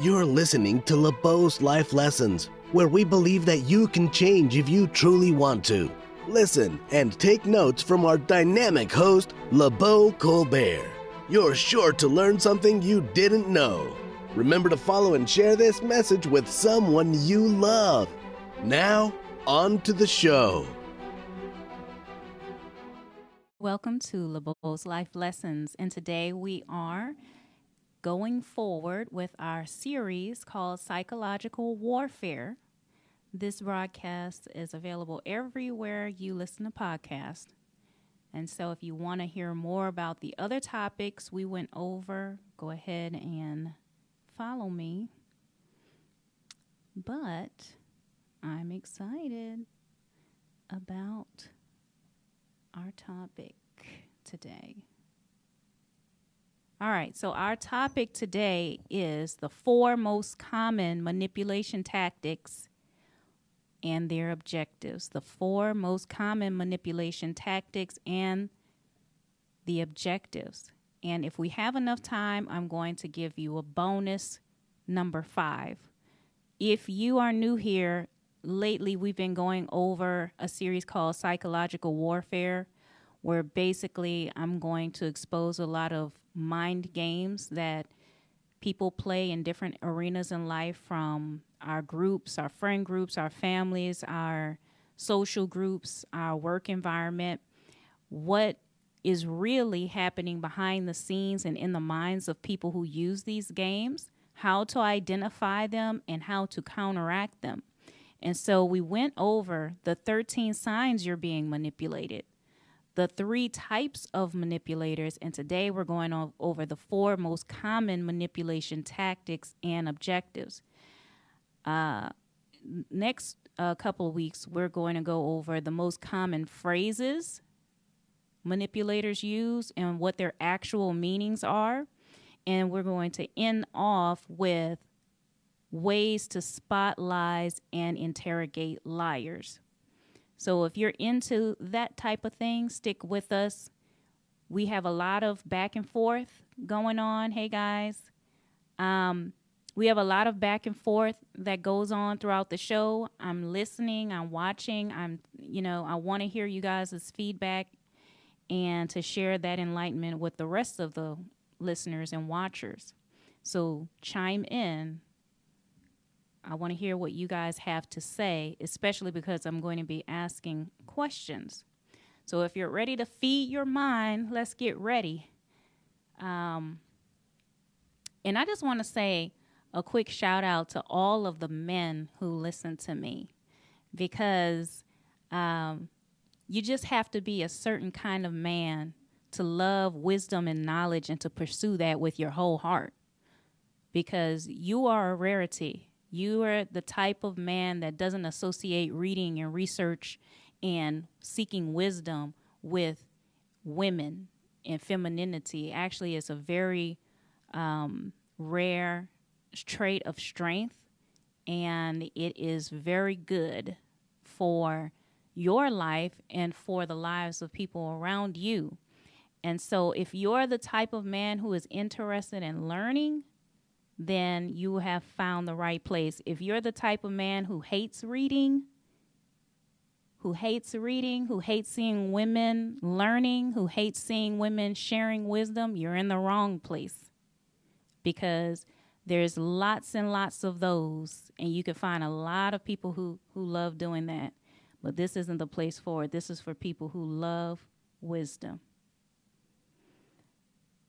You're listening to LeBeau's Life Lessons, where we believe that you can change if you truly want to. Listen and take notes from our dynamic host, LeBeau Colbert. You're sure to learn something you didn't know. Remember to follow and share this message with someone you love. Now, on to the show. Welcome to LeBeau's Life Lessons, and today we are going forward with our series called Psychological Warfare. This broadcast is available everywhere you listen to podcasts. And so, if you want to hear more about the other topics we went over, go ahead and follow me. But I'm excited about our topic today. All right, so our topic today is the four most common manipulation tactics and their objectives. The four most common manipulation tactics and the objectives. And if we have enough time, I'm going to give you a bonus number five. If you are new here, lately we've been going over a series called Psychological Warfare, where basically I'm going to expose a lot of mind games that people play in different arenas in life from our groups, our friend groups, our families, our social groups, our work environment. What is really happening behind the scenes and in the minds of people who use these games, how to identify them, and how to counteract them. And so we went over the 13 signs you're being manipulated the three types of manipulators, and today we're going over the four most common manipulation tactics and objectives. Uh, next uh, couple of weeks, we're going to go over the most common phrases manipulators use and what their actual meanings are. And we're going to end off with ways to spot lies and interrogate liars. So if you're into that type of thing, stick with us. We have a lot of back and forth going on. Hey guys. Um, we have a lot of back and forth that goes on throughout the show. I'm listening, I'm watching, I'm you know, I want to hear you guys' feedback and to share that enlightenment with the rest of the listeners and watchers. So chime in I want to hear what you guys have to say, especially because I'm going to be asking questions. So if you're ready to feed your mind, let's get ready. Um, and I just want to say a quick shout out to all of the men who listen to me because um, you just have to be a certain kind of man to love wisdom and knowledge and to pursue that with your whole heart because you are a rarity you are the type of man that doesn't associate reading and research and seeking wisdom with women and femininity. Actually, it's a very um, rare trait of strength, and it is very good for your life and for the lives of people around you. And so, if you're the type of man who is interested in learning, then you have found the right place. If you're the type of man who hates reading, who hates reading, who hates seeing women learning, who hates seeing women sharing wisdom, you're in the wrong place. Because there's lots and lots of those, and you can find a lot of people who, who love doing that. But this isn't the place for it. This is for people who love wisdom.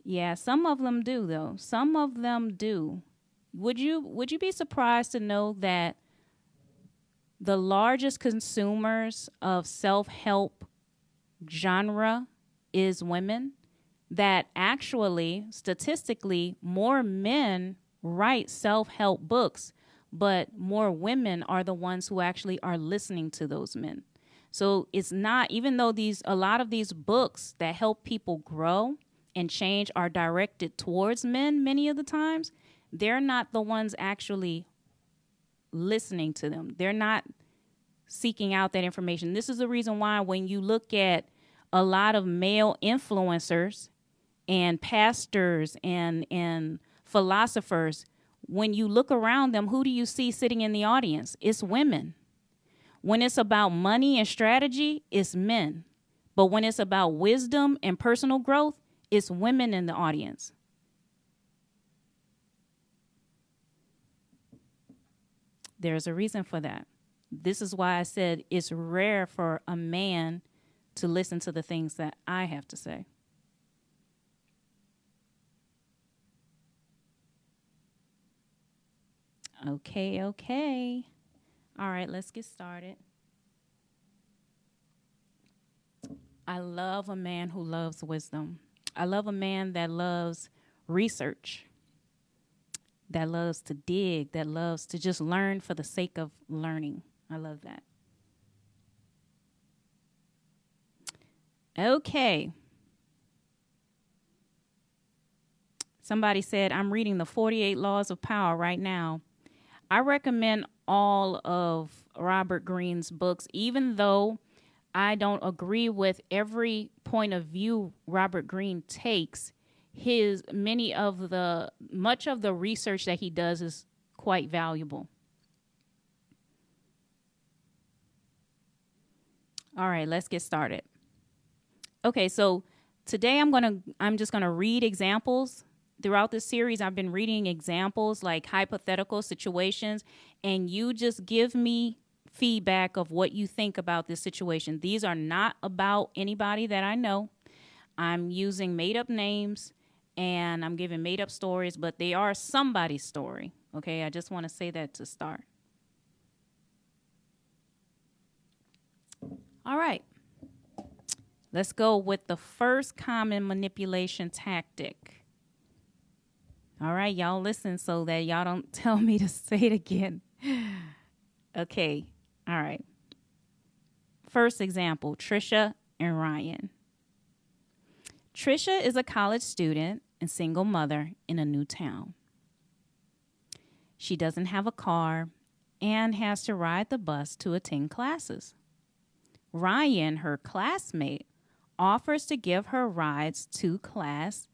Yeah, some of them do though. Some of them do. Would you would you be surprised to know that the largest consumers of self-help genre is women? That actually statistically more men write self-help books, but more women are the ones who actually are listening to those men. So it's not even though these a lot of these books that help people grow and change are directed towards men many of the times, they're not the ones actually listening to them. They're not seeking out that information. This is the reason why when you look at a lot of male influencers and pastors and and philosophers, when you look around them, who do you see sitting in the audience? It's women. When it's about money and strategy, it's men. But when it's about wisdom and personal growth, it's women in the audience. There's a reason for that. This is why I said it's rare for a man to listen to the things that I have to say. Okay, okay. All right, let's get started. I love a man who loves wisdom. I love a man that loves research, that loves to dig, that loves to just learn for the sake of learning. I love that. Okay. Somebody said, I'm reading the 48 Laws of Power right now. I recommend all of Robert Greene's books, even though I don't agree with every point of view Robert Greene takes. His many of the much of the research that he does is quite valuable. All right, let's get started. Okay, so today I'm going to I'm just going to read examples throughout this series, I've been reading examples like hypothetical situations, and you just give me feedback of what you think about this situation. These are not about anybody that I know. I'm using made up names and I'm giving made up stories, but they are somebody's story. Okay, I just want to say that to start. All right, let's go with the first common manipulation tactic. All right, y'all listen so that y'all don't tell me to say it again. okay, all right. First example Trisha and Ryan. Trisha is a college student and single mother in a new town. She doesn't have a car and has to ride the bus to attend classes. Ryan, her classmate, offers to give her rides to class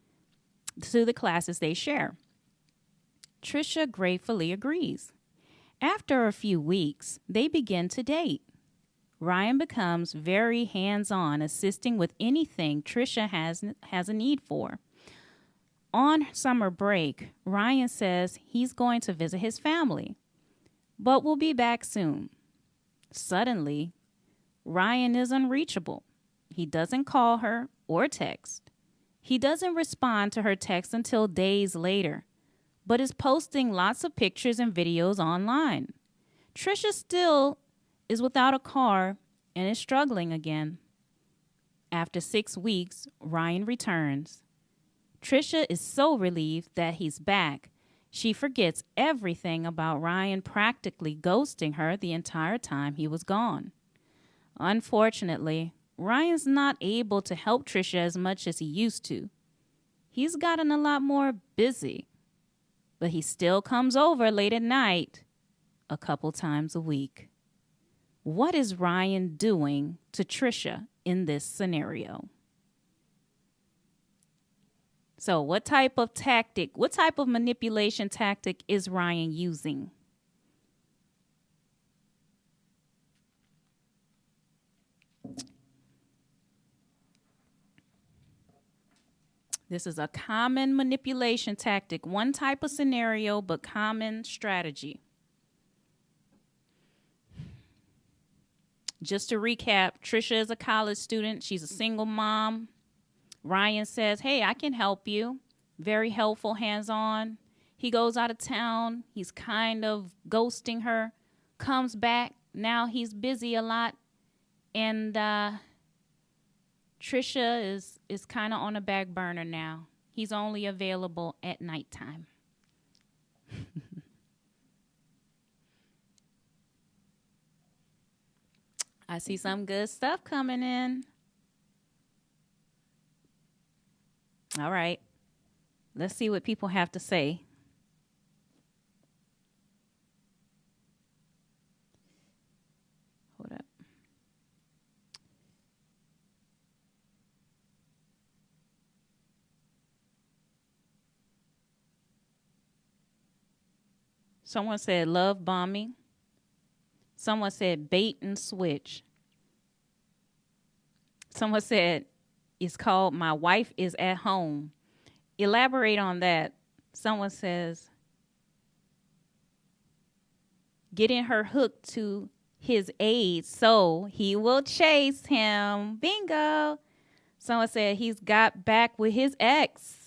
to the classes they share. Trisha gratefully agrees. After a few weeks, they begin to date. Ryan becomes very hands on, assisting with anything Trisha has, has a need for. On summer break, Ryan says he's going to visit his family, but will be back soon. Suddenly, Ryan is unreachable. He doesn't call her or text. He doesn't respond to her text until days later, but is posting lots of pictures and videos online. Trisha still is without a car and is struggling again. After six weeks, Ryan returns. Trisha is so relieved that he's back, she forgets everything about Ryan practically ghosting her the entire time he was gone. Unfortunately, Ryan's not able to help Trisha as much as he used to. He's gotten a lot more busy, but he still comes over late at night a couple times a week. What is Ryan doing to Trisha in this scenario? So, what type of tactic, what type of manipulation tactic is Ryan using? This is a common manipulation tactic, one type of scenario, but common strategy. Just to recap, Trisha is a college student. She's a single mom. Ryan says, Hey, I can help you. Very helpful, hands on. He goes out of town. He's kind of ghosting her. Comes back. Now he's busy a lot. And uh, Trisha is is kind of on a back burner now. He's only available at nighttime. I see some good stuff coming in. All right. Let's see what people have to say. Someone said love bombing. Someone said bait and switch. Someone said it's called My Wife is at Home. Elaborate on that. Someone says getting her hooked to his aid so he will chase him. Bingo. Someone said he's got back with his ex.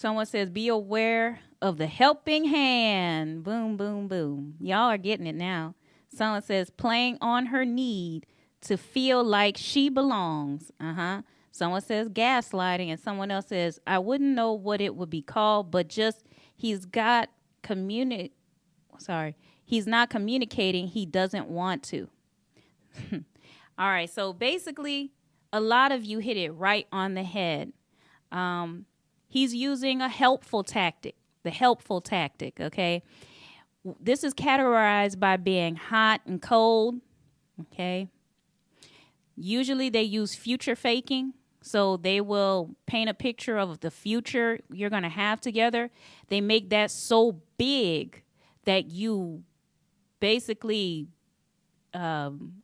Someone says be aware of the helping hand. Boom, boom, boom. Y'all are getting it now. Someone says playing on her need to feel like she belongs. Uh huh. Someone says gaslighting, and someone else says, I wouldn't know what it would be called, but just he's got communicate. Sorry, he's not communicating. He doesn't want to. All right, so basically, a lot of you hit it right on the head. Um, he's using a helpful tactic, the helpful tactic, okay? This is categorized by being hot and cold, okay? Usually they use future faking. So they will paint a picture of the future you're going to have together. They make that so big that you basically um,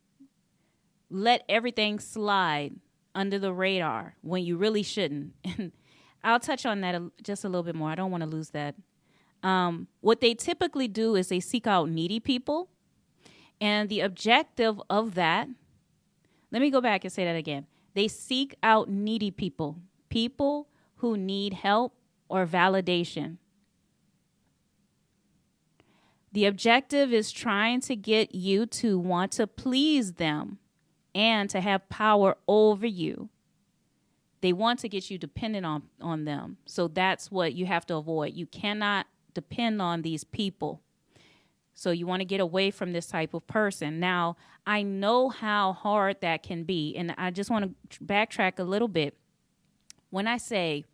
let everything slide under the radar when you really shouldn't. I'll touch on that just a little bit more. I don't want to lose that. Um, what they typically do is they seek out needy people. And the objective of that, let me go back and say that again. They seek out needy people, people who need help or validation. The objective is trying to get you to want to please them and to have power over you. They want to get you dependent on, on them. So that's what you have to avoid. You cannot depend on these people. So you want to get away from this type of person. Now, I know how hard that can be. And I just want to backtrack a little bit. When I say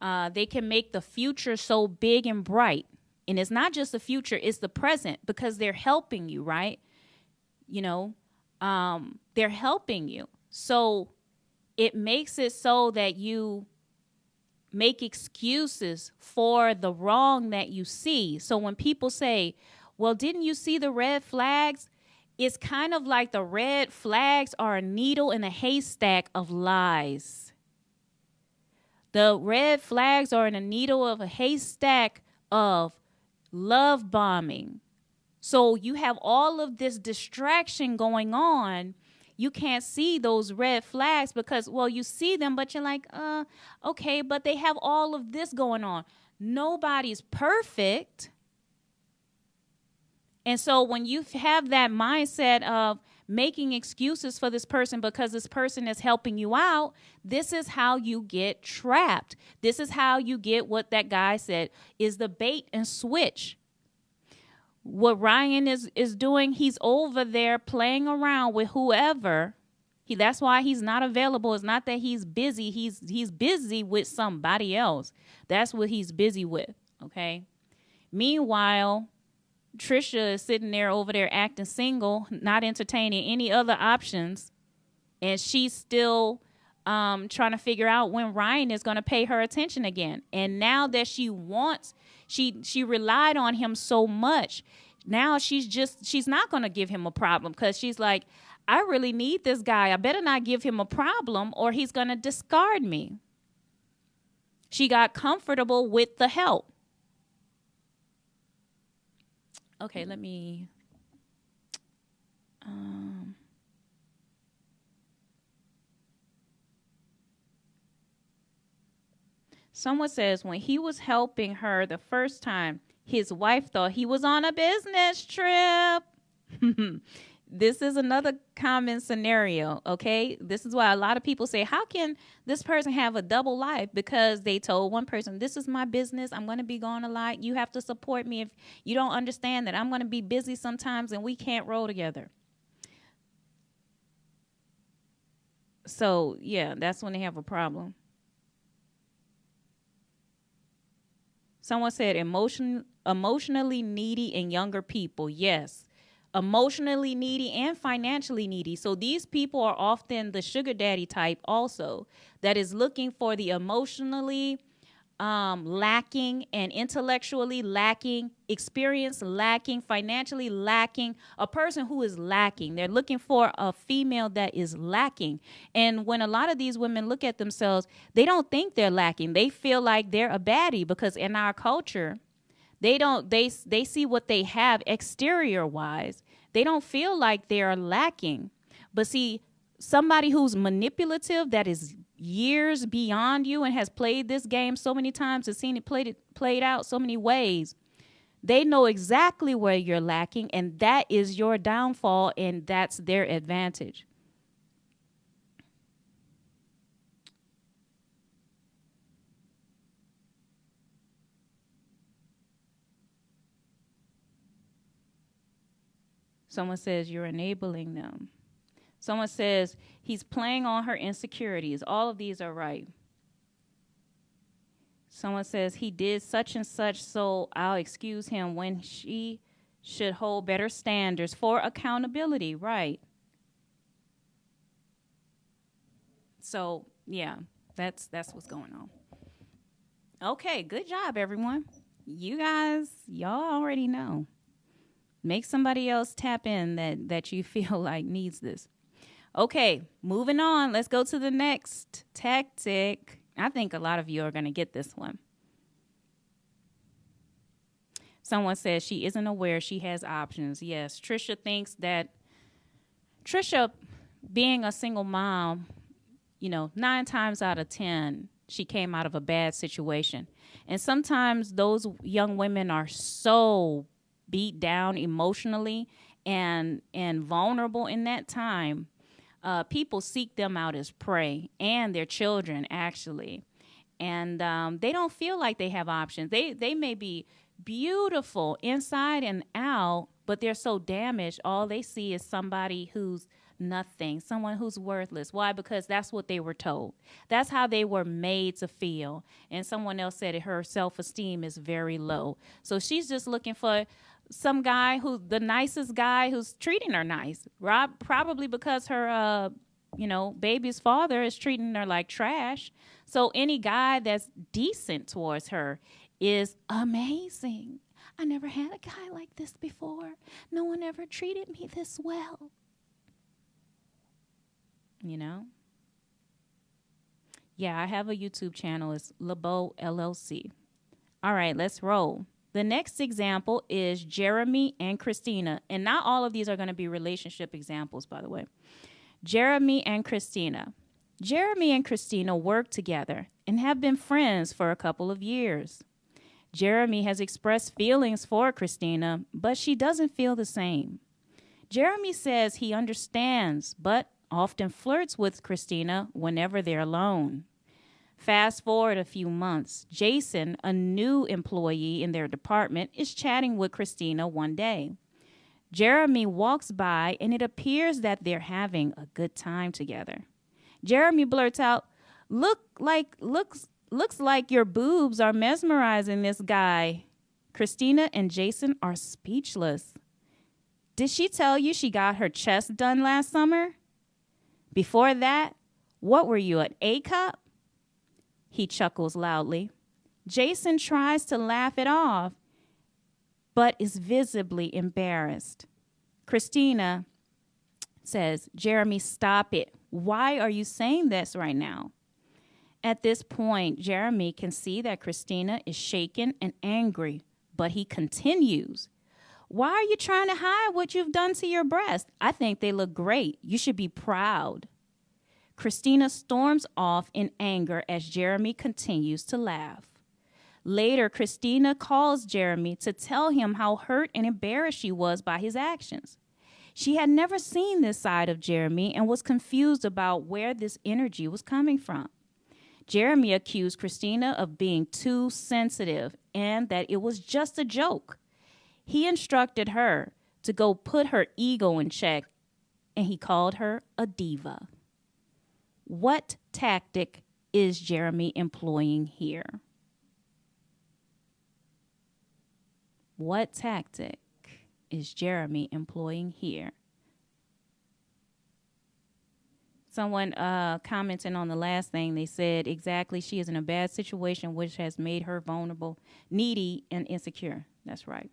uh, they can make the future so big and bright, and it's not just the future, it's the present because they're helping you, right? You know, um, they're helping you. So it makes it so that you make excuses for the wrong that you see. So when people say, well, didn't you see the red flags? It's kind of like the red flags are a needle in a haystack of lies. The red flags are in a needle of a haystack of love bombing, so you have all of this distraction going on. You can't see those red flags because, well, you see them, but you're like, uh, okay, but they have all of this going on. Nobody's perfect. And so when you have that mindset of making excuses for this person because this person is helping you out, this is how you get trapped. This is how you get what that guy said is the bait and switch what Ryan is is doing, he's over there playing around with whoever. He that's why he's not available. It's not that he's busy. He's he's busy with somebody else. That's what he's busy with. Okay. Meanwhile, Trisha is sitting there over there acting single, not entertaining any other options, and she's still um, trying to figure out when Ryan is going to pay her attention again. And now that she wants she she relied on him so much. Now she's just she's not going to give him a problem cuz she's like I really need this guy. I better not give him a problem or he's going to discard me. She got comfortable with the help. Okay, let me um Someone says when he was helping her the first time, his wife thought he was on a business trip. this is another common scenario, okay? This is why a lot of people say, How can this person have a double life? Because they told one person, This is my business. I'm going to be gone a lot. You have to support me. If you don't understand that I'm going to be busy sometimes and we can't roll together. So, yeah, that's when they have a problem. Someone said emotion emotionally needy and younger people. Yes. Emotionally needy and financially needy. So these people are often the sugar daddy type also that is looking for the emotionally um, lacking and intellectually lacking, experience lacking, financially lacking, a person who is lacking. They're looking for a female that is lacking. And when a lot of these women look at themselves, they don't think they're lacking. They feel like they're a baddie because in our culture, they don't they they see what they have exterior wise. They don't feel like they're lacking. But see, somebody who's manipulative that is years beyond you and has played this game so many times and seen it played it played out so many ways. They know exactly where you're lacking and that is your downfall and that's their advantage. Someone says you're enabling them Someone says he's playing on her insecurities. All of these are right. Someone says he did such and such, so I'll excuse him when she should hold better standards for accountability. Right. So, yeah, that's that's what's going on. Okay, good job everyone. You guys, y'all already know. Make somebody else tap in that that you feel like needs this. Okay, moving on. Let's go to the next tactic. I think a lot of you are going to get this one. Someone says she isn't aware she has options. Yes, Trisha thinks that Trisha, being a single mom, you know, nine times out of 10, she came out of a bad situation. And sometimes those young women are so beat down emotionally and and vulnerable in that time uh, people seek them out as prey and their children actually. And um, they don't feel like they have options. They they may be beautiful inside and out but they're so damaged all they see is somebody who's nothing someone who's worthless. Why? Because that's what they were told. That's how they were made to feel. And someone else said it her self-esteem is very low. So she's just looking for some guy who's the nicest guy who's treating her nice. Rob probably because her uh you know, baby's father is treating her like trash. So any guy that's decent towards her is amazing. I never had a guy like this before. No one ever treated me this well. You know? Yeah, I have a YouTube channel. It's LeBeau LLC. All right, let's roll. The next example is Jeremy and Christina. And not all of these are going to be relationship examples, by the way. Jeremy and Christina. Jeremy and Christina work together and have been friends for a couple of years. Jeremy has expressed feelings for Christina, but she doesn't feel the same. Jeremy says he understands, but often flirts with Christina whenever they're alone. Fast forward a few months. Jason, a new employee in their department, is chatting with Christina one day. Jeremy walks by and it appears that they're having a good time together. Jeremy blurts out, "Look like looks looks like your boobs are mesmerizing this guy." Christina and Jason are speechless. Did she tell you she got her chest done last summer? Before that, what were you, an A cup? He chuckles loudly. Jason tries to laugh it off, but is visibly embarrassed. Christina says, Jeremy, stop it. Why are you saying this right now? At this point, Jeremy can see that Christina is shaken and angry, but he continues. Why are you trying to hide what you've done to your breast? I think they look great. You should be proud. Christina storms off in anger as Jeremy continues to laugh. Later, Christina calls Jeremy to tell him how hurt and embarrassed she was by his actions. She had never seen this side of Jeremy and was confused about where this energy was coming from. Jeremy accused Christina of being too sensitive and that it was just a joke. He instructed her to go put her ego in check and he called her a diva. What tactic is Jeremy employing here? What tactic is Jeremy employing here? someone uh, commenting on the last thing, they said exactly she is in a bad situation which has made her vulnerable, needy, and insecure. That's right.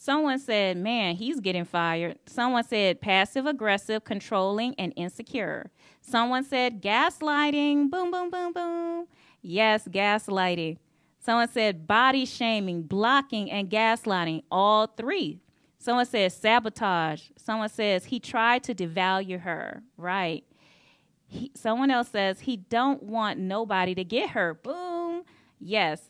Someone said, man, he's getting fired. Someone said passive aggressive, controlling, and insecure. Someone said gaslighting. Boom, boom, boom, boom. Yes, gaslighting. Someone said body shaming, blocking, and gaslighting. All three. Someone says sabotage. Someone says he tried to devalue her. Right. He, someone else says he don't want nobody to get her. Boom. Yes.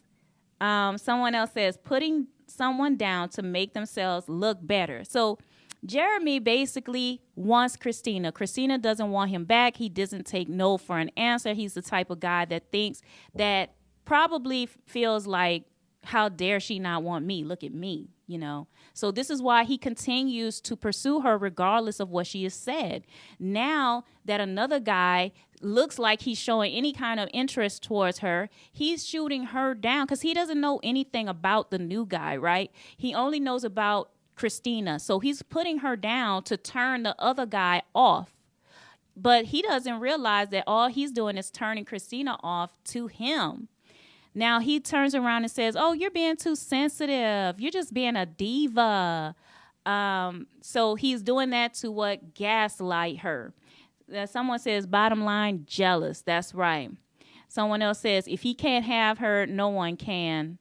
Um, someone else says putting someone down to make themselves look better. So Jeremy basically wants Christina. Christina doesn't want him back. He doesn't take no for an answer. He's the type of guy that thinks that probably feels like, how dare she not want me? Look at me, you know. So this is why he continues to pursue her regardless of what she has said. Now that another guy looks like he's showing any kind of interest towards her, he's shooting her down because he doesn't know anything about the new guy, right? He only knows about Christina. So he's putting her down to turn the other guy off. But he doesn't realize that all he's doing is turning Christina off to him. Now he turns around and says, Oh, you're being too sensitive. You're just being a diva. Um, so he's doing that to what gaslight her. Someone says, bottom line, jealous. That's right. Someone else says, if he can't have her, no one can.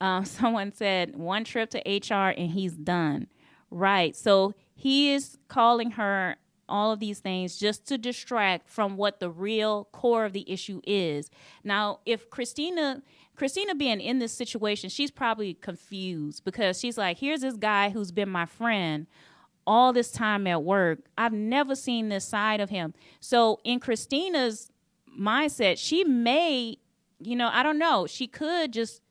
Um, someone said, one trip to HR and he's done. Right. So he is calling her all of these things just to distract from what the real core of the issue is. Now, if Christina Christina being in this situation, she's probably confused because she's like, here's this guy who's been my friend all this time at work. I've never seen this side of him. So in Christina's mindset, she may, you know, I don't know, she could just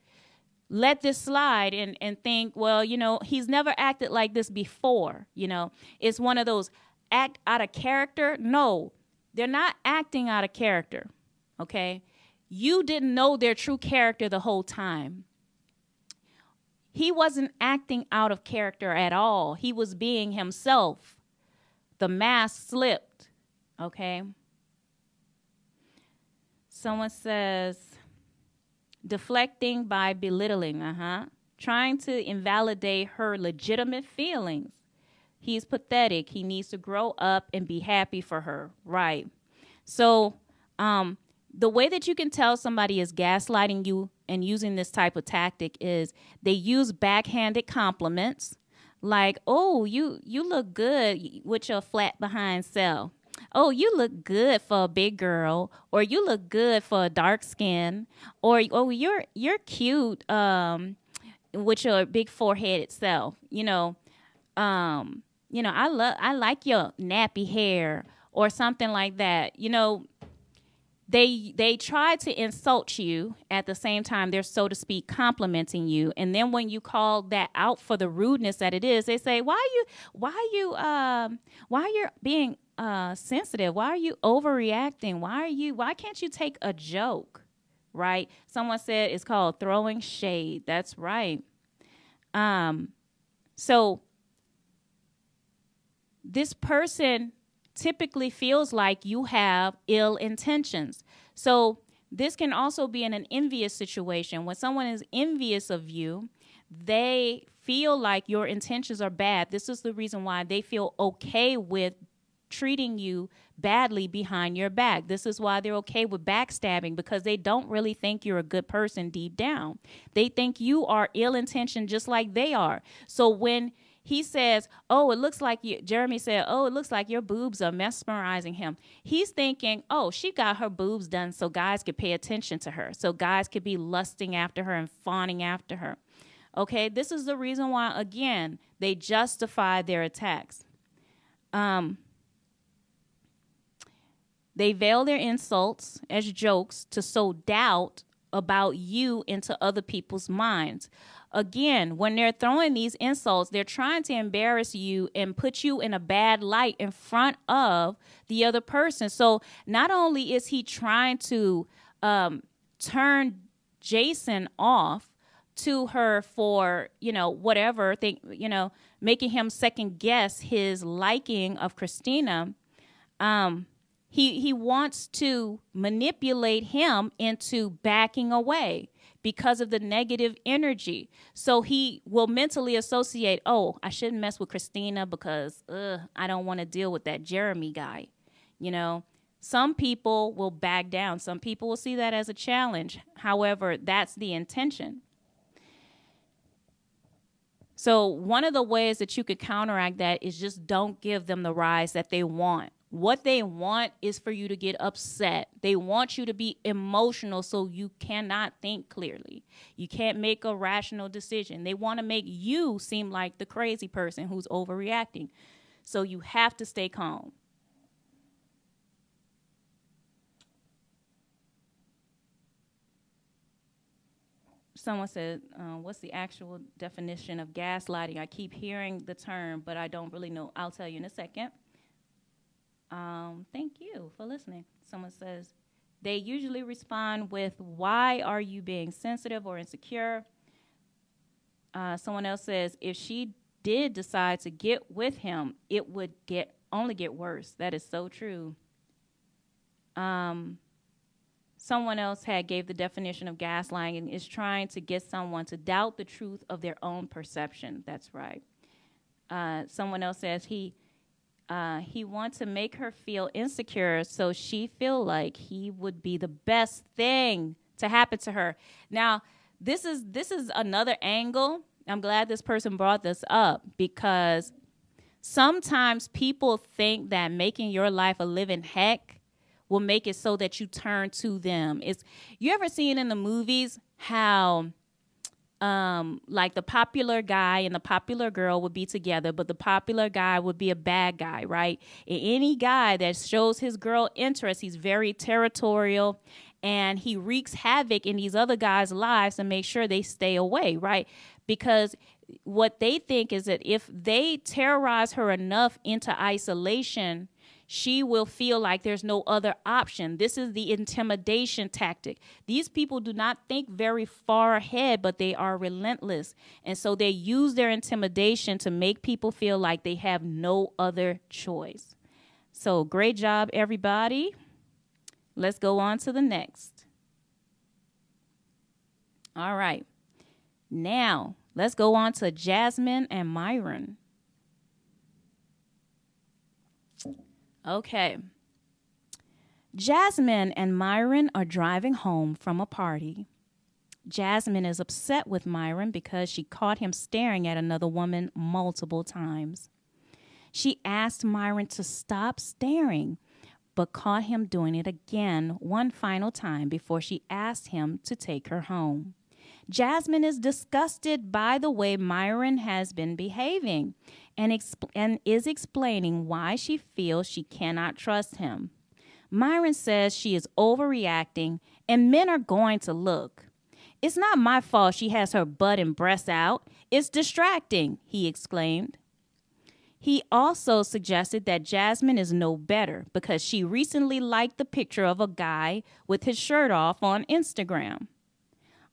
let this slide and, and think, well, you know, he's never acted like this before. You know, it's one of those act out of character. No, they're not acting out of character. Okay. You didn't know their true character the whole time. He wasn't acting out of character at all. He was being himself. The mask slipped. Okay. Someone says, deflecting by belittling, uh huh. Trying to invalidate her legitimate feelings. He's pathetic. He needs to grow up and be happy for her. Right. So, um, the way that you can tell somebody is gaslighting you and using this type of tactic is they use backhanded compliments like oh you you look good with your flat behind self oh you look good for a big girl or you look good for a dark skin or oh you're you're cute um with your big forehead itself you know um you know i love i like your nappy hair or something like that. You know they they try to insult you at the same time they're so to speak complimenting you. And then when you call that out for the rudeness that it is they say why are you why are you um why are you being uh sensitive? Why are you overreacting? Why are you why can't you take a joke? Right? Someone said it's called throwing shade. That's right. Um so this person typically feels like you have ill intentions. So, this can also be in an envious situation. When someone is envious of you, they feel like your intentions are bad. This is the reason why they feel okay with treating you badly behind your back. This is why they're okay with backstabbing because they don't really think you're a good person deep down. They think you are ill intentioned just like they are. So when he says, "Oh, it looks like you." Jeremy said, "Oh, it looks like your boobs are mesmerizing him." He's thinking, "Oh, she got her boobs done so guys could pay attention to her, so guys could be lusting after her and fawning after her." Okay, this is the reason why again they justify their attacks. Um, they veil their insults as jokes to sow doubt about you into other people's minds again, when they're throwing these insults, they're trying to embarrass you and put you in a bad light in front of the other person. So not only is he trying to um, turn Jason off to her for you know whatever think you know making him second guess his liking of Christina. Um, he he wants to manipulate him into backing away because of the negative energy. So he will mentally associate, oh, I shouldn't mess with Christina because ugh, I don't want to deal with that Jeremy guy. You know, some people will back down. Some people will see that as a challenge. However, that's the intention. So, one of the ways that you could counteract that is just don't give them the rise that they want. What they want is for you to get upset. They want you to be emotional so you cannot think clearly. You can't make a rational decision. They want to make you seem like the crazy person who's overreacting. So you have to stay calm. someone said, uh, "What's the actual definition of gaslighting?" I keep hearing the term, but I don't really know. I'll tell you in a second. Um, thank you for listening. Someone says they usually respond with, "Why are you being sensitive or insecure?" Uh, someone else says, "If she did decide to get with him, it would get only get worse." That is so true. Um, someone else had gave the definition of gaslighting is trying to get someone to doubt the truth of their own perception. That's right. Uh, someone else says he uh, he wants to make her feel insecure so she feel like he would be the best thing to happen to her. Now, this is this is another angle. I'm glad this person brought this up because sometimes people think that making your life a living heck will make it so that you turn to them. It's you ever seen in the movies how um like the popular guy and the popular girl would be together but the popular guy would be a bad guy right? And any guy that shows his girl interest he's very territorial and he wreaks havoc in these other guys lives to make sure they stay away right? Because what they think is that if they terrorize her enough into isolation she will feel like there's no other option. This is the intimidation tactic. These people do not think very far ahead, but they are relentless. And so they use their intimidation to make people feel like they have no other choice. So great job, everybody. Let's go on to the next. All right. Now, let's go on to Jasmine and Myron. Okay. Jasmine and Myron are driving home from a party. Jasmine is upset with Myron because she caught him staring at another woman multiple times. She asked Myron to stop staring, but caught him doing it again one final time before she asked him to take her home. Jasmine is disgusted by the way Myron has been behaving and, exp- and is explaining why she feels she cannot trust him. Myron says she is overreacting and men are going to look. It's not my fault she has her butt and breasts out. It's distracting, he exclaimed. He also suggested that Jasmine is no better because she recently liked the picture of a guy with his shirt off on Instagram.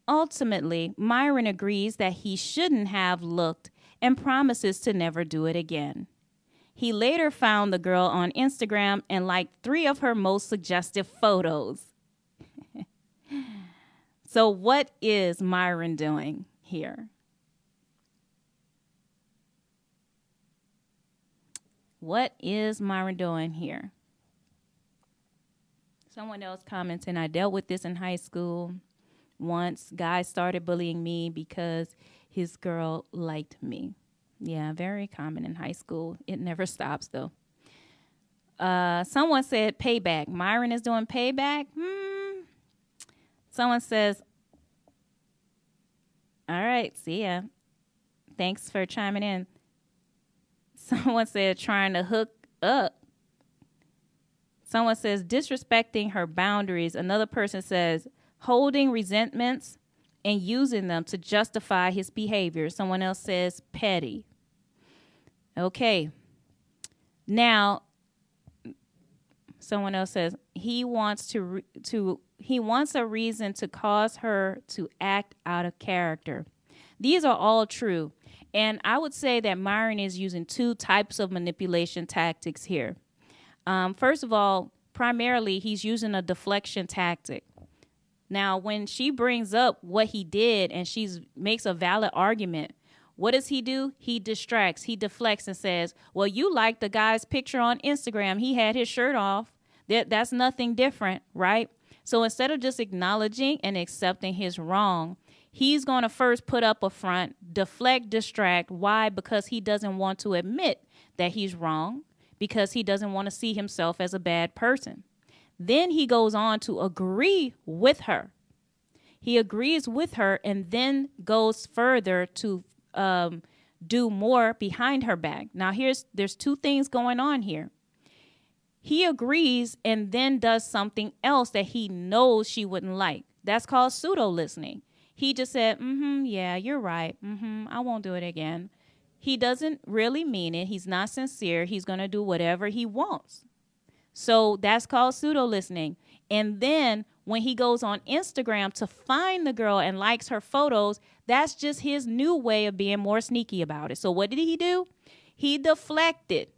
Ultimately, Myron agrees that he shouldn't have looked and promises to never do it again. He later found the girl on Instagram and liked three of her most suggestive photos. so, what is Myron doing here? What is Myron doing here? Someone else commenting, I dealt with this in high school once. Guys started bullying me because his girl liked me. Yeah, very common in high school. It never stops though. Uh, someone said payback. Myron is doing payback. Hmm. Someone says, "All right, see ya. Thanks for chiming in." Someone said trying to hook up. Someone says disrespecting her boundaries. Another person says holding resentments and using them to justify his behavior. Someone else says petty. Okay. Now, someone else says he wants to re- to he wants a reason to cause her to act out of character. These are all true. And I would say that Myron is using two types of manipulation tactics here. Um, first of all, primarily he's using a deflection tactic. Now, when she brings up what he did and she makes a valid argument, what does he do? He distracts, he deflects and says, Well, you like the guy's picture on Instagram. He had his shirt off. That, that's nothing different, right? So instead of just acknowledging and accepting his wrong, he's going to first put up a front, deflect, distract. Why? Because he doesn't want to admit that he's wrong, because he doesn't want to see himself as a bad person. Then he goes on to agree with her. He agrees with her and then goes further to um, do more behind her back. Now, here's there's two things going on here. He agrees and then does something else that he knows she wouldn't like. That's called pseudo listening. He just said, "Mm-hmm, yeah, you're right. Mm-hmm, I won't do it again." He doesn't really mean it. He's not sincere. He's going to do whatever he wants. So that's called pseudo listening. And then when he goes on Instagram to find the girl and likes her photos, that's just his new way of being more sneaky about it. So what did he do? He deflected.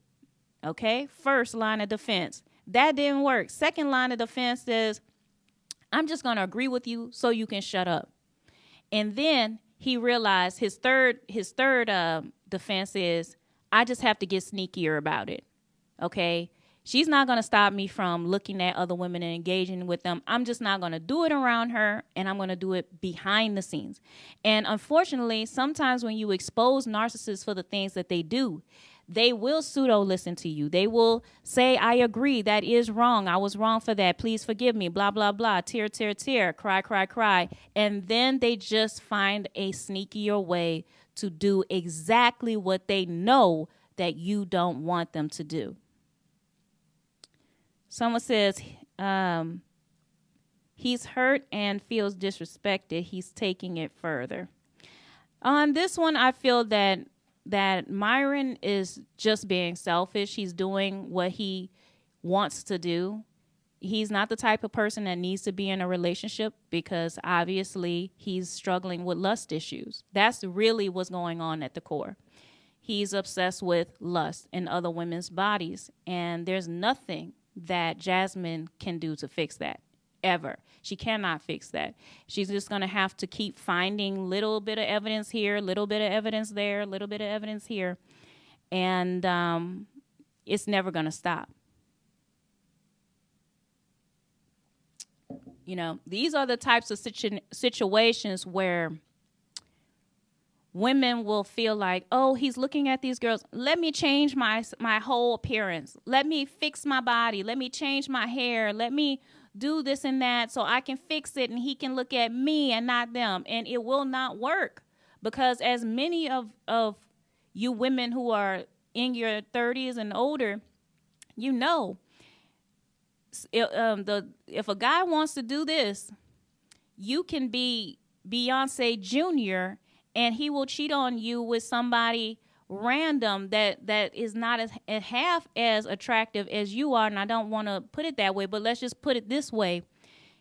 Okay, first line of defense. That didn't work. Second line of defense is I'm just going to agree with you so you can shut up. And then he realized his third his third uh, defense is I just have to get sneakier about it. Okay? She's not going to stop me from looking at other women and engaging with them. I'm just not going to do it around her and I'm going to do it behind the scenes. And unfortunately, sometimes when you expose narcissists for the things that they do, they will pseudo listen to you. They will say, I agree, that is wrong. I was wrong for that. Please forgive me. Blah, blah, blah. Tear, tear, tear. Cry, cry, cry. And then they just find a sneakier way to do exactly what they know that you don't want them to do. Someone says um, he's hurt and feels disrespected. He's taking it further. On this one, I feel that that Myron is just being selfish. He's doing what he wants to do. He's not the type of person that needs to be in a relationship because obviously he's struggling with lust issues. That's really what's going on at the core. He's obsessed with lust in other women's bodies, and there's nothing that Jasmine can do to fix that ever. She cannot fix that. She's just going to have to keep finding little bit of evidence here, little bit of evidence there, little bit of evidence here, and um, it's never going to stop. You know, these are the types of situ- situations where women will feel like, "Oh, he's looking at these girls. Let me change my my whole appearance. Let me fix my body. Let me change my hair. Let me do this and that so I can fix it and he can look at me and not them." And it will not work because as many of of you women who are in your 30s and older, you know, it, um, the if a guy wants to do this, you can be Beyonce Jr and he will cheat on you with somebody random that that is not as, as half as attractive as you are and I don't want to put it that way but let's just put it this way.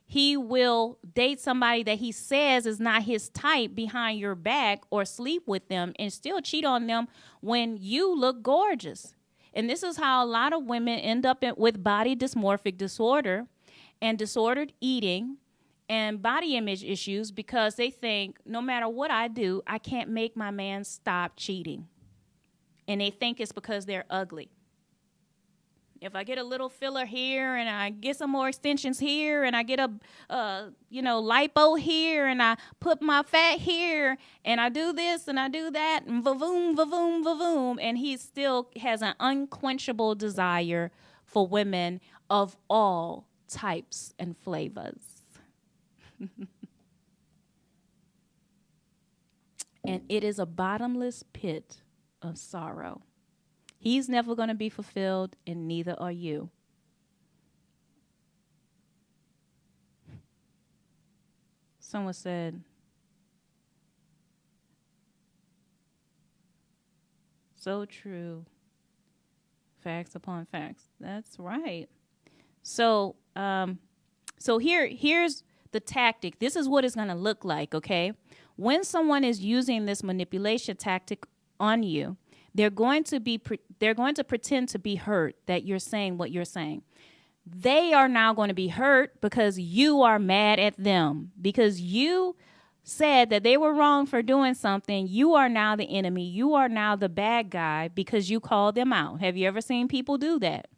He will date somebody that he says is not his type behind your back or sleep with them and still cheat on them when you look gorgeous. And this is how a lot of women end up in, with body dysmorphic disorder and disordered eating and body image issues because they think no matter what I do, I can't make my man stop cheating. And they think it's because they're ugly. If I get a little filler here and I get some more extensions here and I get a, you know, lipo here and I put my fat here and I do this and I do that and vavoom, vavoom, vavoom, and he still has an unquenchable desire for women of all types and flavors. and it is a bottomless pit of sorrow. He's never going to be fulfilled, and neither are you. Someone said, So true. Facts upon facts. That's right. So, um, so here, here's the tactic. This is what it's going to look like, okay? When someone is using this manipulation tactic on you, they're going to be pre- they're going to pretend to be hurt that you're saying what you're saying. they are now going to be hurt because you are mad at them because you said that they were wrong for doing something you are now the enemy you are now the bad guy because you called them out have you ever seen people do that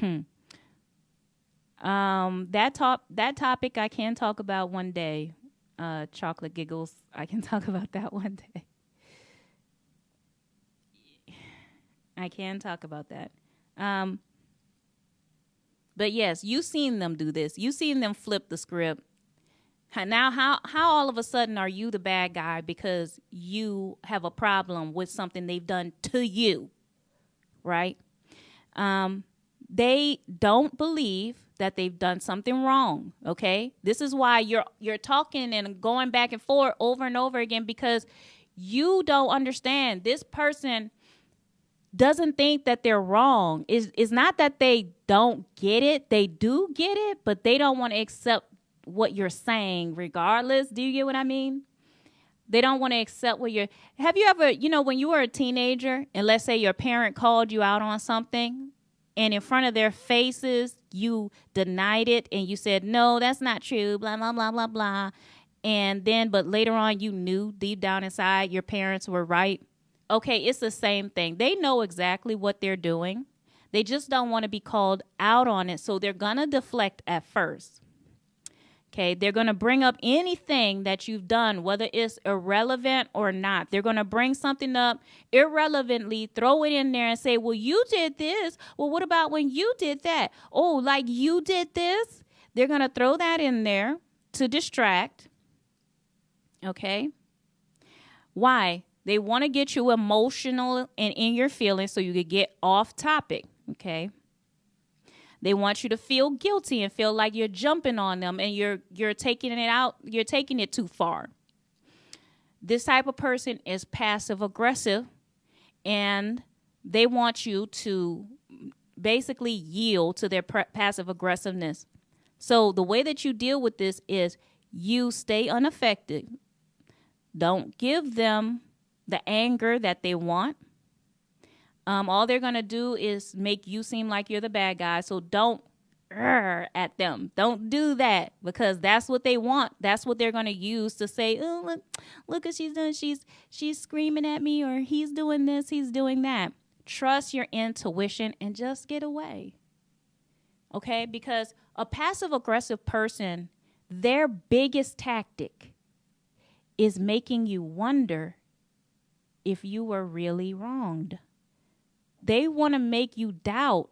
hmm um that top that topic i can talk about one day uh chocolate giggles i can talk about that one day I can talk about that. Um, but yes, you've seen them do this. You've seen them flip the script. Now, how how all of a sudden are you the bad guy because you have a problem with something they've done to you, right? Um, they don't believe that they've done something wrong. Okay, this is why you're you're talking and going back and forth over and over again because you don't understand this person doesn't think that they're wrong. Is it's not that they don't get it. They do get it, but they don't want to accept what you're saying regardless. Do you get what I mean? They don't want to accept what you're Have you ever, you know, when you were a teenager and let's say your parent called you out on something and in front of their faces you denied it and you said, "No, that's not true." blah blah blah blah blah. And then but later on you knew deep down inside your parents were right Okay, it's the same thing. They know exactly what they're doing. They just don't want to be called out on it. So they're to deflect at first. Okay, they're going to bring up anything that you've done, whether it's irrelevant or not. They're going to bring something up irrelevantly, throw it in there, and say, Well, you did this. Well, what about when you did that? Oh, like you did this? They're going to throw that in there to distract. Okay. Why? They want to get you emotional and in your feelings so you could get off topic, okay? They want you to feel guilty and feel like you're jumping on them and you're you're taking it out, you're taking it too far. This type of person is passive aggressive and they want you to basically yield to their passive aggressiveness. So the way that you deal with this is you stay unaffected. Don't give them the anger that they want. Um, all they're going to do is make you seem like you're the bad guy. So don't at them. Don't do that because that's what they want. That's what they're going to use to say, "Oh, look, look what she's doing. She's she's screaming at me or he's doing this, he's doing that." Trust your intuition and just get away. Okay? Because a passive aggressive person, their biggest tactic is making you wonder if you were really wronged. They want to make you doubt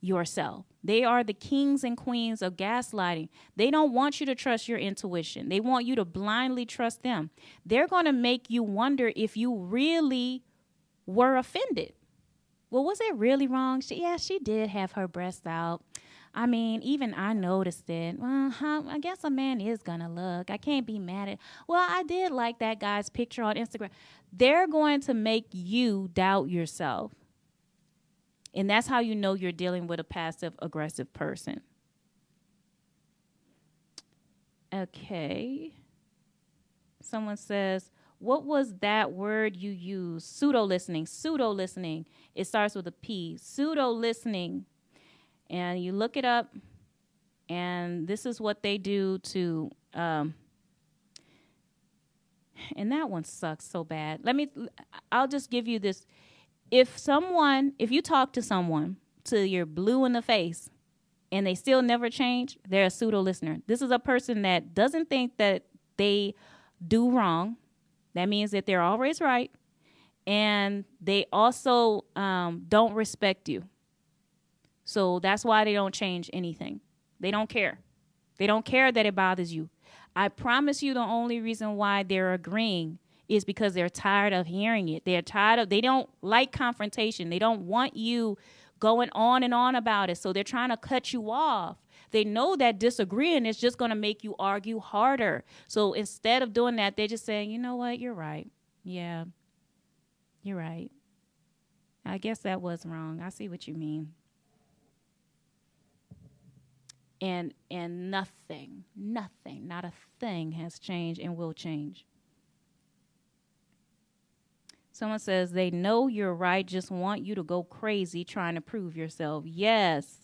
yourself. They are the kings and queens of gaslighting. They don't want you to trust your intuition. They want you to blindly trust them. They're going to make you wonder if you really were offended. Well, was it really wrong? She, yeah, she did have her breast out. I mean, even I noticed it. Well, huh, I guess a man is gonna look. I can't be mad at. Well, I did like that guy's picture on Instagram they're going to make you doubt yourself. And that's how you know you're dealing with a passive aggressive person. Okay. Someone says, What was that word you used? Pseudo listening. Pseudo listening. It starts with a P. Pseudo listening. And you look it up, and this is what they do to um, and that one sucks so bad. Let me I'll just give you this. If someone, if you talk to someone till you're blue in the face and they still never change, they're a pseudo listener. This is a person that doesn't think that they do wrong. That means that they're always right. And they also um, don't respect you. So that's why they don't change anything. They don't care. They don't care that it bothers you. I promise you the only reason why they're agreeing is because they're tired of hearing it. They're tired of they don't like confrontation. They don't want you going on and on about it. So they're trying to cut you off. They know that disagreeing is just going to make you argue harder. So instead of doing that, they're just saying, "You know what? You're right. Yeah. You're right. I guess that was wrong. I see what you mean." and and nothing nothing not a thing has changed and will change Someone says they know you're right, just want you to go crazy trying to prove yourself. Yes.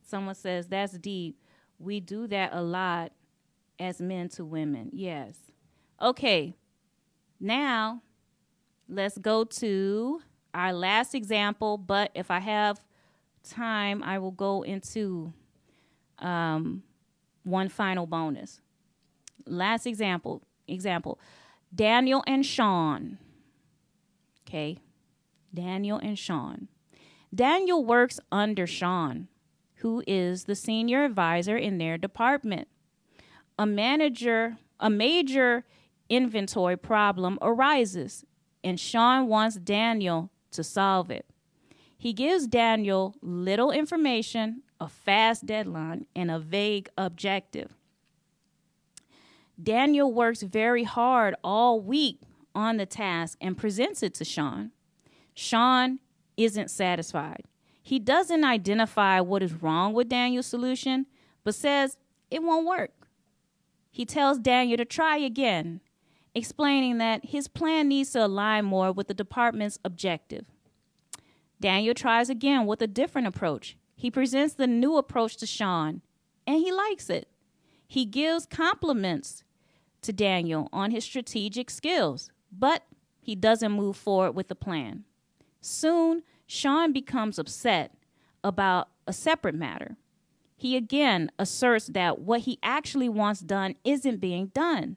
Someone says that's deep. We do that a lot as men to women. Yes. Okay. Now, let's go to our last example, but if I have time, I will go into um, one final bonus. Last example. Example. Daniel and Sean. Okay. Daniel and Sean. Daniel works under Sean, who is the senior advisor in their department. A manager, a major inventory problem arises, and Sean wants Daniel to solve it. He gives Daniel little information, a fast deadline, and a vague objective. Daniel works very hard all week on the task and presents it to Sean. Sean isn't satisfied. He doesn't identify what is wrong with Daniel's solution, but says it won't work. He tells Daniel to try again, explaining that his plan needs to align more with the department's objective. Daniel tries again with a different approach. He presents the new approach to Sean, and he likes it. He gives compliments to Daniel on his strategic skills, but he doesn't move forward with the plan. Soon, Sean becomes upset about a separate matter. He again asserts that what he actually wants done isn't being done.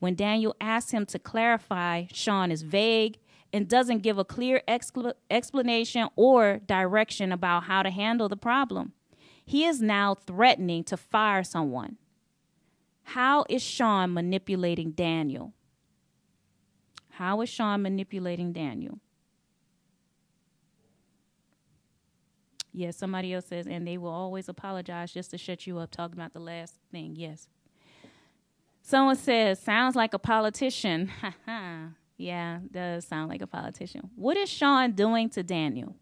When Daniel asks him to clarify, Sean is vague and doesn't give a clear explanation or direction about how to handle the problem. He is now threatening to fire someone. How is Sean manipulating Daniel? How is Sean manipulating Daniel? Yes, somebody else says, and they will always apologize just to shut you up talking about the last thing. Yes. Someone says, sounds like a politician. Yeah, does sound like a politician. What is Sean doing to Daniel?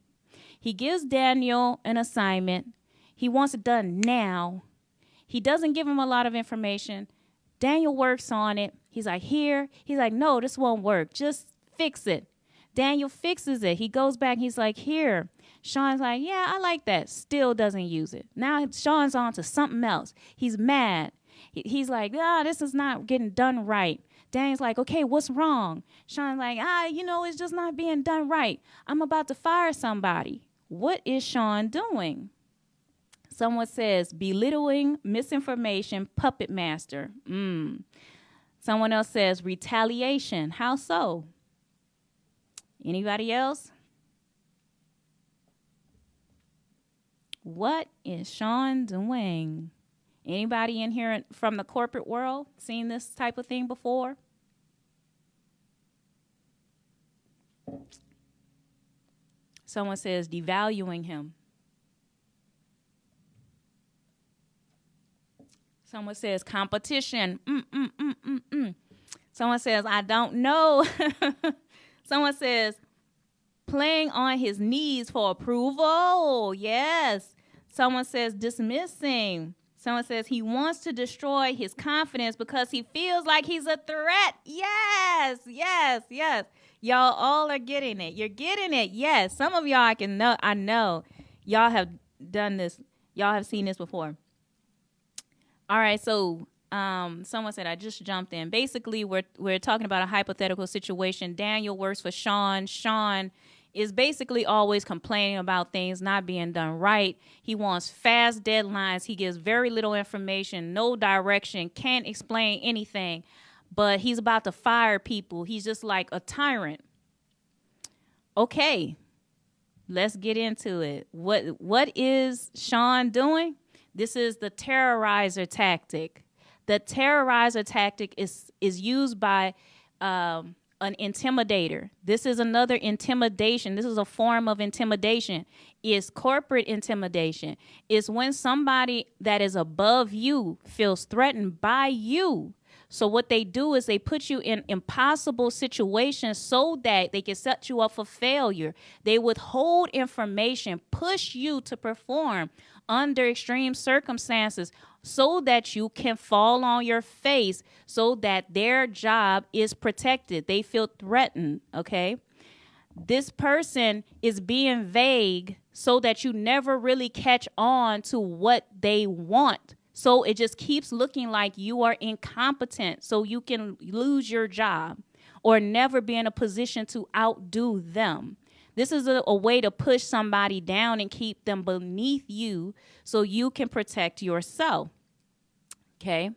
He gives Daniel an assignment. He wants it done now. He doesn't give him a lot of information. Daniel works on it. He's like, here. He's like, no, this won't work. Just fix it. Daniel fixes it. He goes back. He's like, here. Sean's like, yeah, I like that. Still doesn't use it. Now Sean's on to something else. He's mad. He's like, ah, this is not getting done right. Daniel's like, okay, what's wrong? Sean's like, ah, you know, it's just not being done right. I'm about to fire somebody. What is Sean doing? Someone says, belittling, misinformation, puppet master. Mm. Someone else says, retaliation. How so? Anybody else? What is Sean doing? Anybody in here from the corporate world seen this type of thing before? Someone says devaluing him. Someone says competition. Mm, mm, mm, mm, mm. Someone says, I don't know. Someone says, playing on his knees for approval. Yes. Someone says, dismissing. Someone says he wants to destroy his confidence because he feels like he's a threat. Yes, yes, yes. Y'all all are getting it. You're getting it. Yes. Some of y'all I can know I know y'all have done this. Y'all have seen this before. All right, so um, someone said I just jumped in. Basically, we're we're talking about a hypothetical situation. Daniel works for Sean. Sean is basically always complaining about things not being done right. He wants fast deadlines. He gives very little information, no direction, can't explain anything. But he's about to fire people. He's just like a tyrant. Okay. Let's get into it. What what is Sean doing? This is the terrorizer tactic. The terrorizer tactic is is used by um, an intimidator. This is another intimidation. This is a form of intimidation. It's corporate intimidation. It's when somebody that is above you feels threatened by you. So what they do is they put you in impossible situations so that they can set you up for failure. They withhold information, push you to perform under extreme circumstances so that you can fall on your face so that their job is protected. They feel threatened, okay? this person is being vague so that you never really catch on to what they want. So it just keeps looking like you are incompetent, so you can lose your job or never be in a position to outdo them. This is a, a, way to push somebody down and keep them beneath you so you can protect yourself. Okay.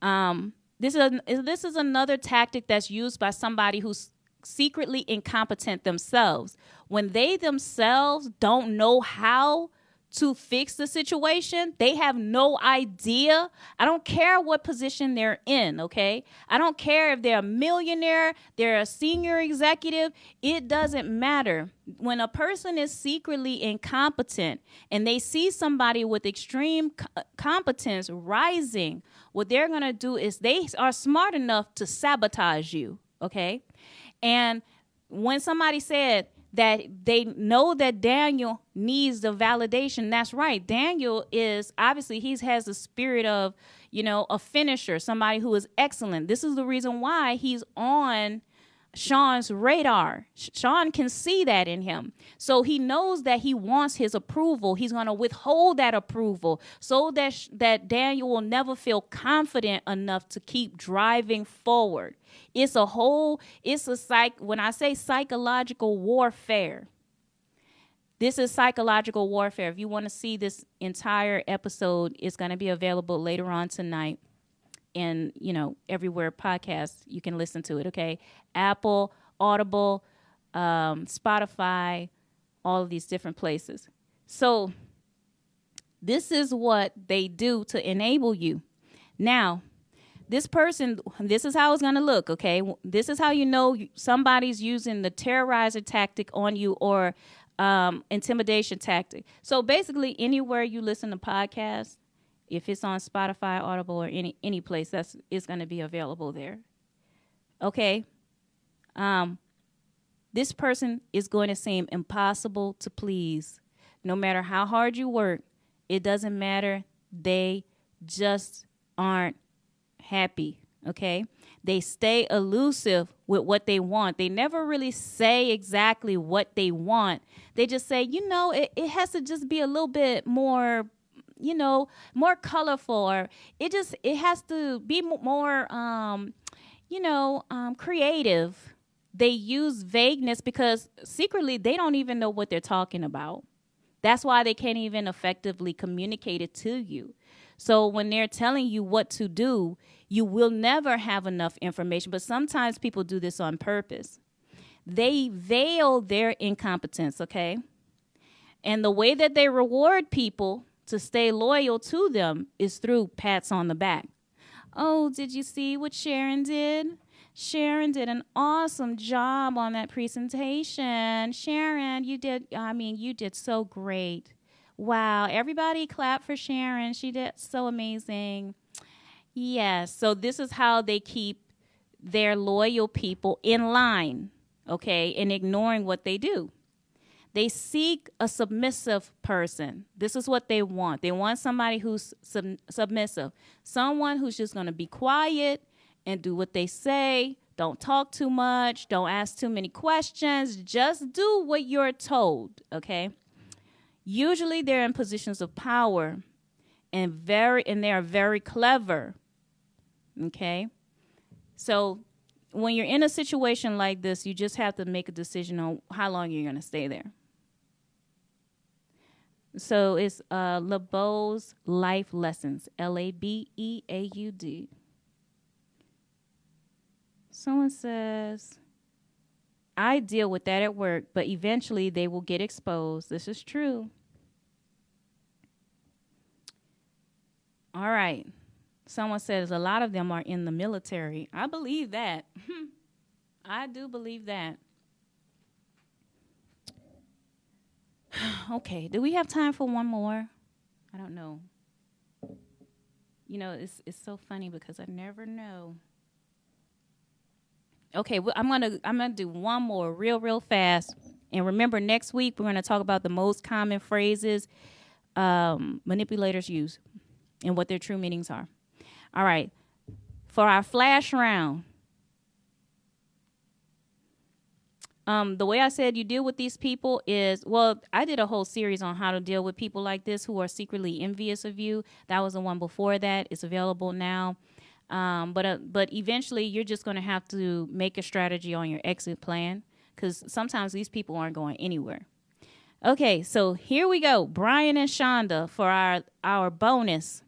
Um, this is a, this is another tactic that's used by somebody who's secretly incompetent themselves. When they themselves don't know how to fix the situation. They have no idea. I don't care what position they're in, okay? I don't care if they're a millionaire, they're a senior executive, it doesn't matter. When a person is secretly incompetent and they see somebody with extreme co- uh, competence rising, what they're going to do is they are smart enough to sabotage you, okay? And when somebody said, that they know that Daniel needs the validation. That's right. Daniel is obviously he has the spirit of, you know, a finisher, somebody who is excellent. This is the reason why he's on Sean's radar. Sean can see that in him. So he knows that he wants his approval. He's going to withhold that approval so that that Daniel will never feel confident enough to keep driving forward. It's a whole it's a psych when I say psychological warfare. This is psychological warfare. If you want to see this entire episode, it's going to be available later on tonight and you know everywhere podcasts you can listen to it okay? Apple audible um, spotify all of these different places. So this is what they do to enable you. Now this person this is how it's going to look okay? This is how you know somebody's using the terrorizer tactic on you or um, intimidation tactic. So basically anywhere you listen to podcasts if it's on Spotify, Audible, or any any place, that's it's going to be available there. Okay. Um, this person is going to seem impossible to please. No matter how hard you work, it doesn't matter. They just aren't happy. Okay. They stay elusive with what they want. They never really say exactly what they want. They just say, you know, it, it has to just be a little bit more you know more colorful or it just it has to be more um you know um creative. They use vagueness because secretly they don't even know what they're talking about. That's why they can't even effectively communicate it to you. So when they're telling you what to do you will never have enough information. But sometimes people do this on purpose. They veil their incompetence okay? And the way that they reward people to stay loyal to them is through pats on the back. Oh, did you see what Sharon did? Sharon did an awesome job on that presentation. Sharon, you did, I mean, you did so great. Wow, everybody clap for Sharon. She did so amazing. Yes, so this is how they keep their loyal people in line, okay, and ignoring what they do. They seek a submissive person. This is what they want. They want somebody who's sub- submissive, someone who's just going to be quiet and do what they say. Don't talk too much. Don't ask too many questions. Just do what you're told, okay? Usually they're in positions of power and very and they are very clever. Okay? So when you're in a situation like this, you just have to make a decision on how long you're going to stay there. So it's uh, LaBeaud's Life Lessons, L A B E A U D. Someone says, I deal with that at work, but eventually they will get exposed. This is true. All right. Someone says a lot of them are in the military. I believe that. I do believe that. okay, do we have time for one more? I don't know. You know, it's it's so funny because I never know. Okay, well, I'm gonna I'm gonna do one more real real fast. And remember, next week we're gonna talk about the most common phrases um, manipulators use and what their true meanings are. All right, for our flash round, Um, the way I said you deal with these people is well, I did a whole series on how to deal with people like this who are secretly envious of you. That was the one before that. It's available now. Um, but uh, but eventually, you're just going to have to make a strategy on your exit plan because sometimes these people aren't going anywhere. Okay, so here we go. Brian and Shonda for our our bonus.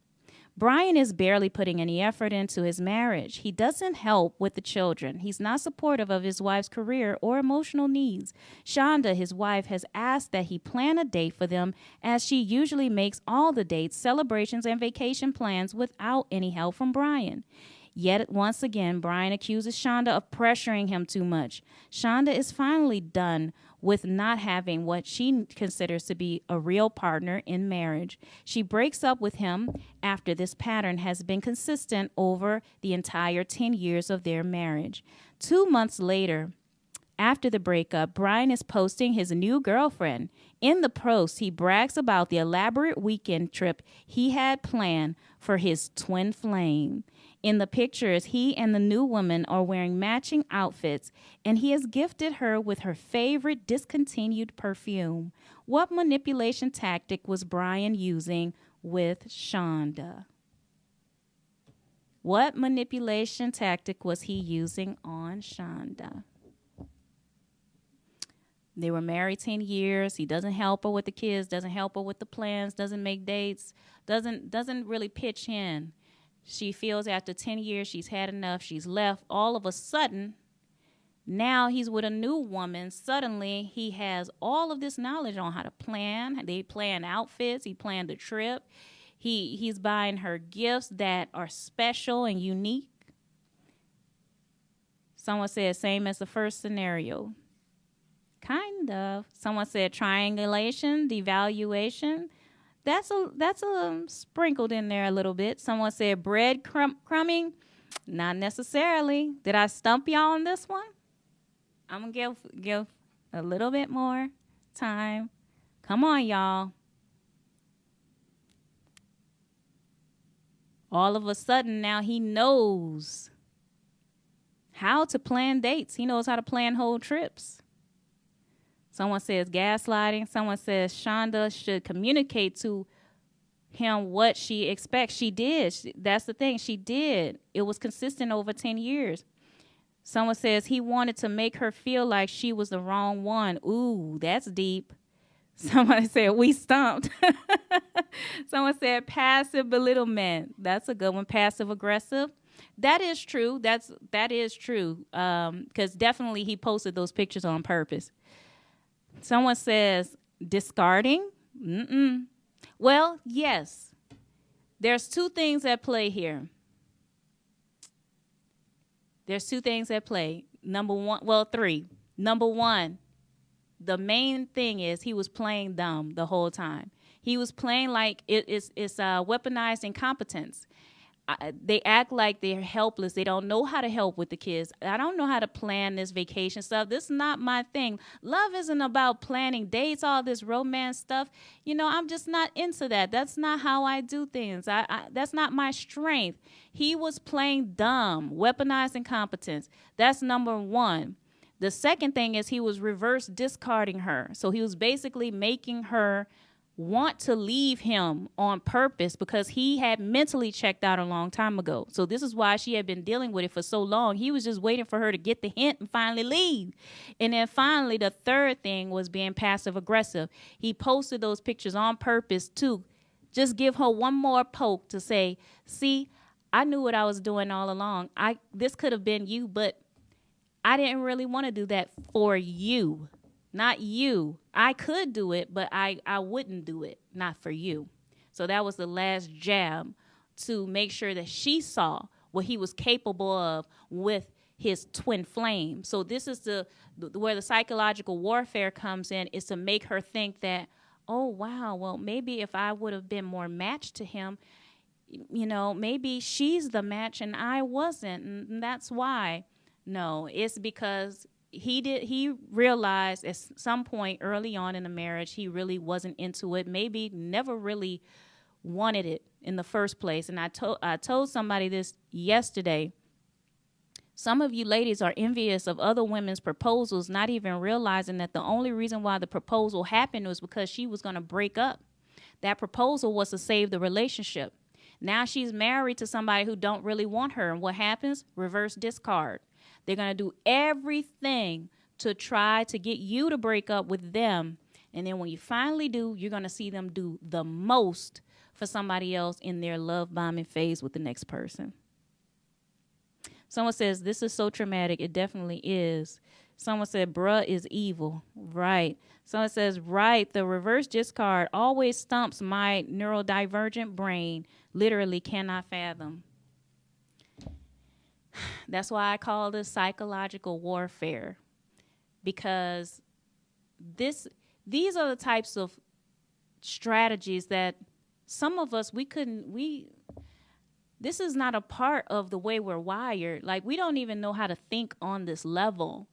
Brian is barely putting any effort into his marriage. He doesn't help with the children. He's not supportive of his wife's career or emotional needs. Shonda, his wife, has asked that he plan a date for them as she usually makes all the dates, celebrations, and vacation plans without any help from Brian. Yet once again, Brian accuses Shonda of pressuring him too much. Shonda is finally done with not having what she considers to be a real partner in marriage. She breaks up with him after this pattern has been consistent over the entire 10 years of their marriage. Two months later, after the breakup, Brian is posting his new girlfriend. In the post, he brags about the elaborate weekend trip he had planned for his twin flame. In the pictures, he and the new woman are wearing matching outfits, and he has gifted her with her favorite discontinued perfume. What manipulation tactic was Brian using with Shonda? What manipulation tactic was he using on Shonda? They were married 10 years. He doesn't help her with the kids, doesn't help her with the plans, doesn't make dates, doesn't doesn't really pitch in. She feels after 10 years she's had enough, she's left. All of a sudden, now he's with a new woman. Suddenly, he has all of this knowledge on how to plan. They plan outfits, he planned the trip. He he's buying her gifts that are special and unique. Someone said same as the first scenario. Kind of. Someone said triangulation, devaluation that's a that's a sprinkled in there a little bit. Someone said bread crumb, crumbing. Not necessarily. Did I stump y'all on this one? I'm gonna give give a little bit more time. Come on, y'all. All of a sudden now he knows how to plan dates. He knows how to plan whole trips. Someone says gaslighting. Someone says Shonda should communicate to him what she expects. She did. That's the thing. She did. It was consistent over 10 years. Someone says he wanted to make her feel like she was the wrong one. Ooh, that's deep. Someone said we stumped. Someone said passive belittlement. That's a good one. Passive aggressive. That is true. That's that is true. Um, because definitely he posted those pictures on purpose. Someone says discarding. Mm-mm. Well, yes. There's two things at play here. There's two things at play. Number one, well, three. Number one, the main thing is he was playing dumb the whole time. He was playing like it, it's it's uh, weaponized incompetence they act like they're helpless. They don't know how to help with the kids. I don't know how to plan this vacation stuff. This is not my thing. Love isn't about planning dates, all this romance stuff. You know, I'm just not into that. That's not how I do things. I, I that's not my strength. He was playing dumb, weaponized incompetence. That's number one. The second thing is he was reverse discarding her. So he was basically making her want to leave him on purpose because he had mentally checked out a long time ago. So this is why she had been dealing with it for so long. He was just waiting for her to get the hint and finally leave. And then finally the third thing was being passive aggressive. He posted those pictures on purpose to just give her one more poke to say, "See, I knew what I was doing all along. I this could have been you, but I didn't really want to do that for you." Not you. I could do it, but I, I wouldn't do it, not for you. So that was the last jab to make sure that she saw what he was capable of with his twin flame. So this is the, the where the psychological warfare comes in is to make her think that, oh wow, well maybe if I would have been more matched to him, you know, maybe she's the match and I wasn't, and that's why. No, it's because he did he realized at some point early on in the marriage he really wasn't into it maybe never really wanted it in the first place and i told i told somebody this yesterday Some of you ladies are envious of other women's proposals, not even realizing that the only reason why the proposal happened was because she was going to break up. That proposal was to save the relationship. Now she's married to somebody who don't really want her. And what happens? Reverse discard. They're going to do everything to try to get you to break up with them. And then when you finally do, you're going to see them do the most for somebody else in their love bombing phase with the next person. Someone says, This is so traumatic. It definitely is. Someone said, Bruh is evil. Right. Someone says, Right. The reverse discard always stumps my neurodivergent brain. Literally cannot fathom. That's why I call this psychological warfare because this these are the types of strategies that some of us we couldn't we this is not a part of the way we're wired. Like we don't even know how to think on this level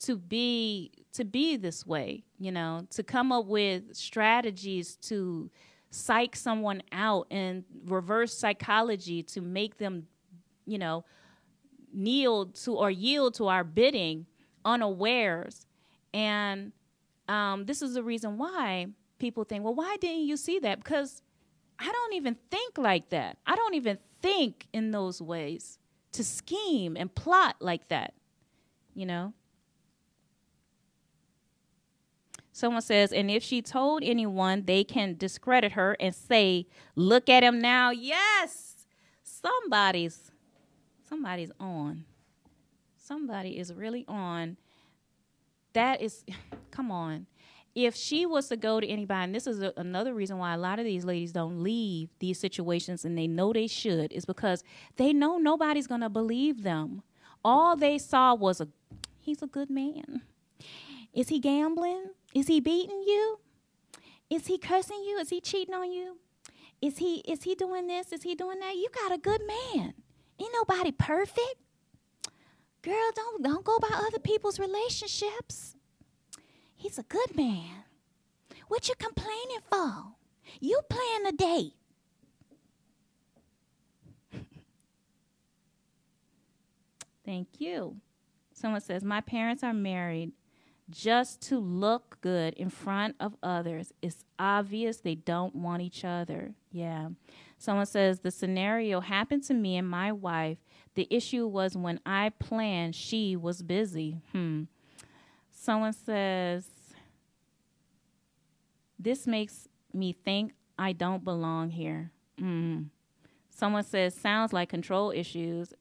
to be to be this way you know to come up with strategies to psych someone out and reverse psychology to make them you know kneel to or yield to our bidding unawares. And um, this is the reason why people think well why didn't you see that? Because i don't even think like that. I don't even think in those ways to scheme and plot like that you know? Someone says, and if she told anyone, they can discredit her and say, "Look at him now." Yes, somebody's somebody's on. Somebody is really on. That is, come on. If she was to go to anybody, and this is a, another reason why a lot of these ladies don't leave these situations and they know they should, is because they know nobody's going to believe them. All they saw was a, he's a good man. Is he gambling? Is he beating you? Is he cursing you? Is he cheating on you? Is he is he doing this? Is he doing that? You got a good man. Ain't nobody perfect. Girl, don't don't go by other people's relationships. He's a good man. What you complaining for? You plan a date. Thank you. Someone says, My parents are married just to look good in front of others. It's obvious they don't want each other. Yeah. Someone says the scenario happened to me and my wife. The issue was when I planned, she was busy. Hmm. Someone says this makes me think I don't belong here. Hmm. Someone says sounds like control issues.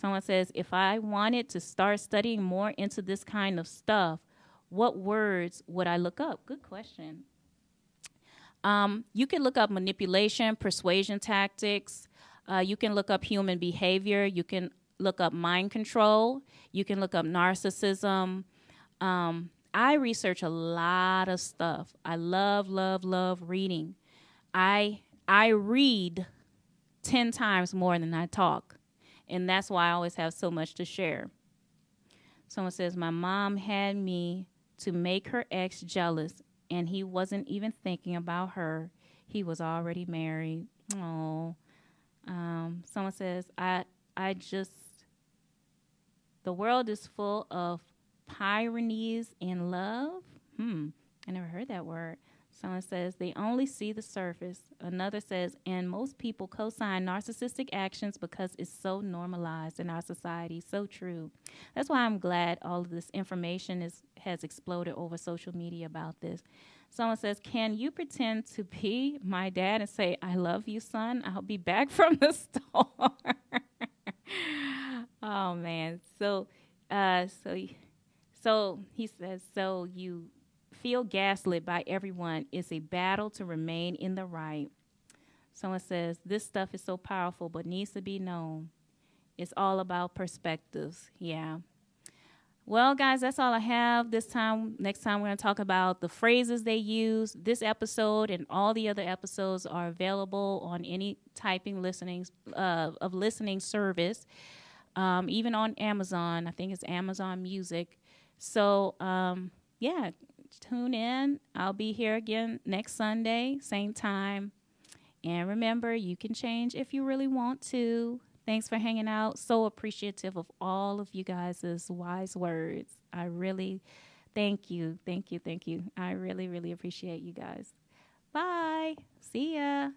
Someone says if I wanted to start studying more into this kind of stuff, what words would I look up? Good question. Um, you can look up manipulation, persuasion tactics. Uh, you can look up human behavior. You can look up mind control. You can look up narcissism. Um, I research a lot of stuff. I love, love, love reading. I I read ten times more than I talk, and that's why I always have so much to share. Someone says my mom had me to make her ex jealous, and he wasn't even thinking about her. He was already married. Oh, um, someone says, I, I just, the world is full of Pyrenees in love. Hmm, I never heard that word. Someone says they only see the surface. Another says, and most people co sign narcissistic actions because it's so normalized in our society. So true. That's why I'm glad all of this information is, has exploded over social media about this. Someone says, Can you pretend to be my dad and say, I love you, son? I'll be back from the store. oh, man. So, uh, so, so he says, So you feel gaslit by everyone is a battle to remain in the right. Someone says, This stuff is so powerful but needs to be known. It's all about perspectives. Yeah. Well, guys, that's all I have this time. Next time, we're going to talk about the phrases they use. This episode and all the other episodes are available on any typing listening uh, of listening service, um, even on Amazon. I think it's Amazon Music. So, um, yeah, tune in. I'll be here again next Sunday, same time. And remember, you can change if you really want to. Thanks for hanging out. So appreciative of all of you guys' wise words. I really thank you. Thank you. Thank you. I really, really appreciate you guys. Bye. See ya.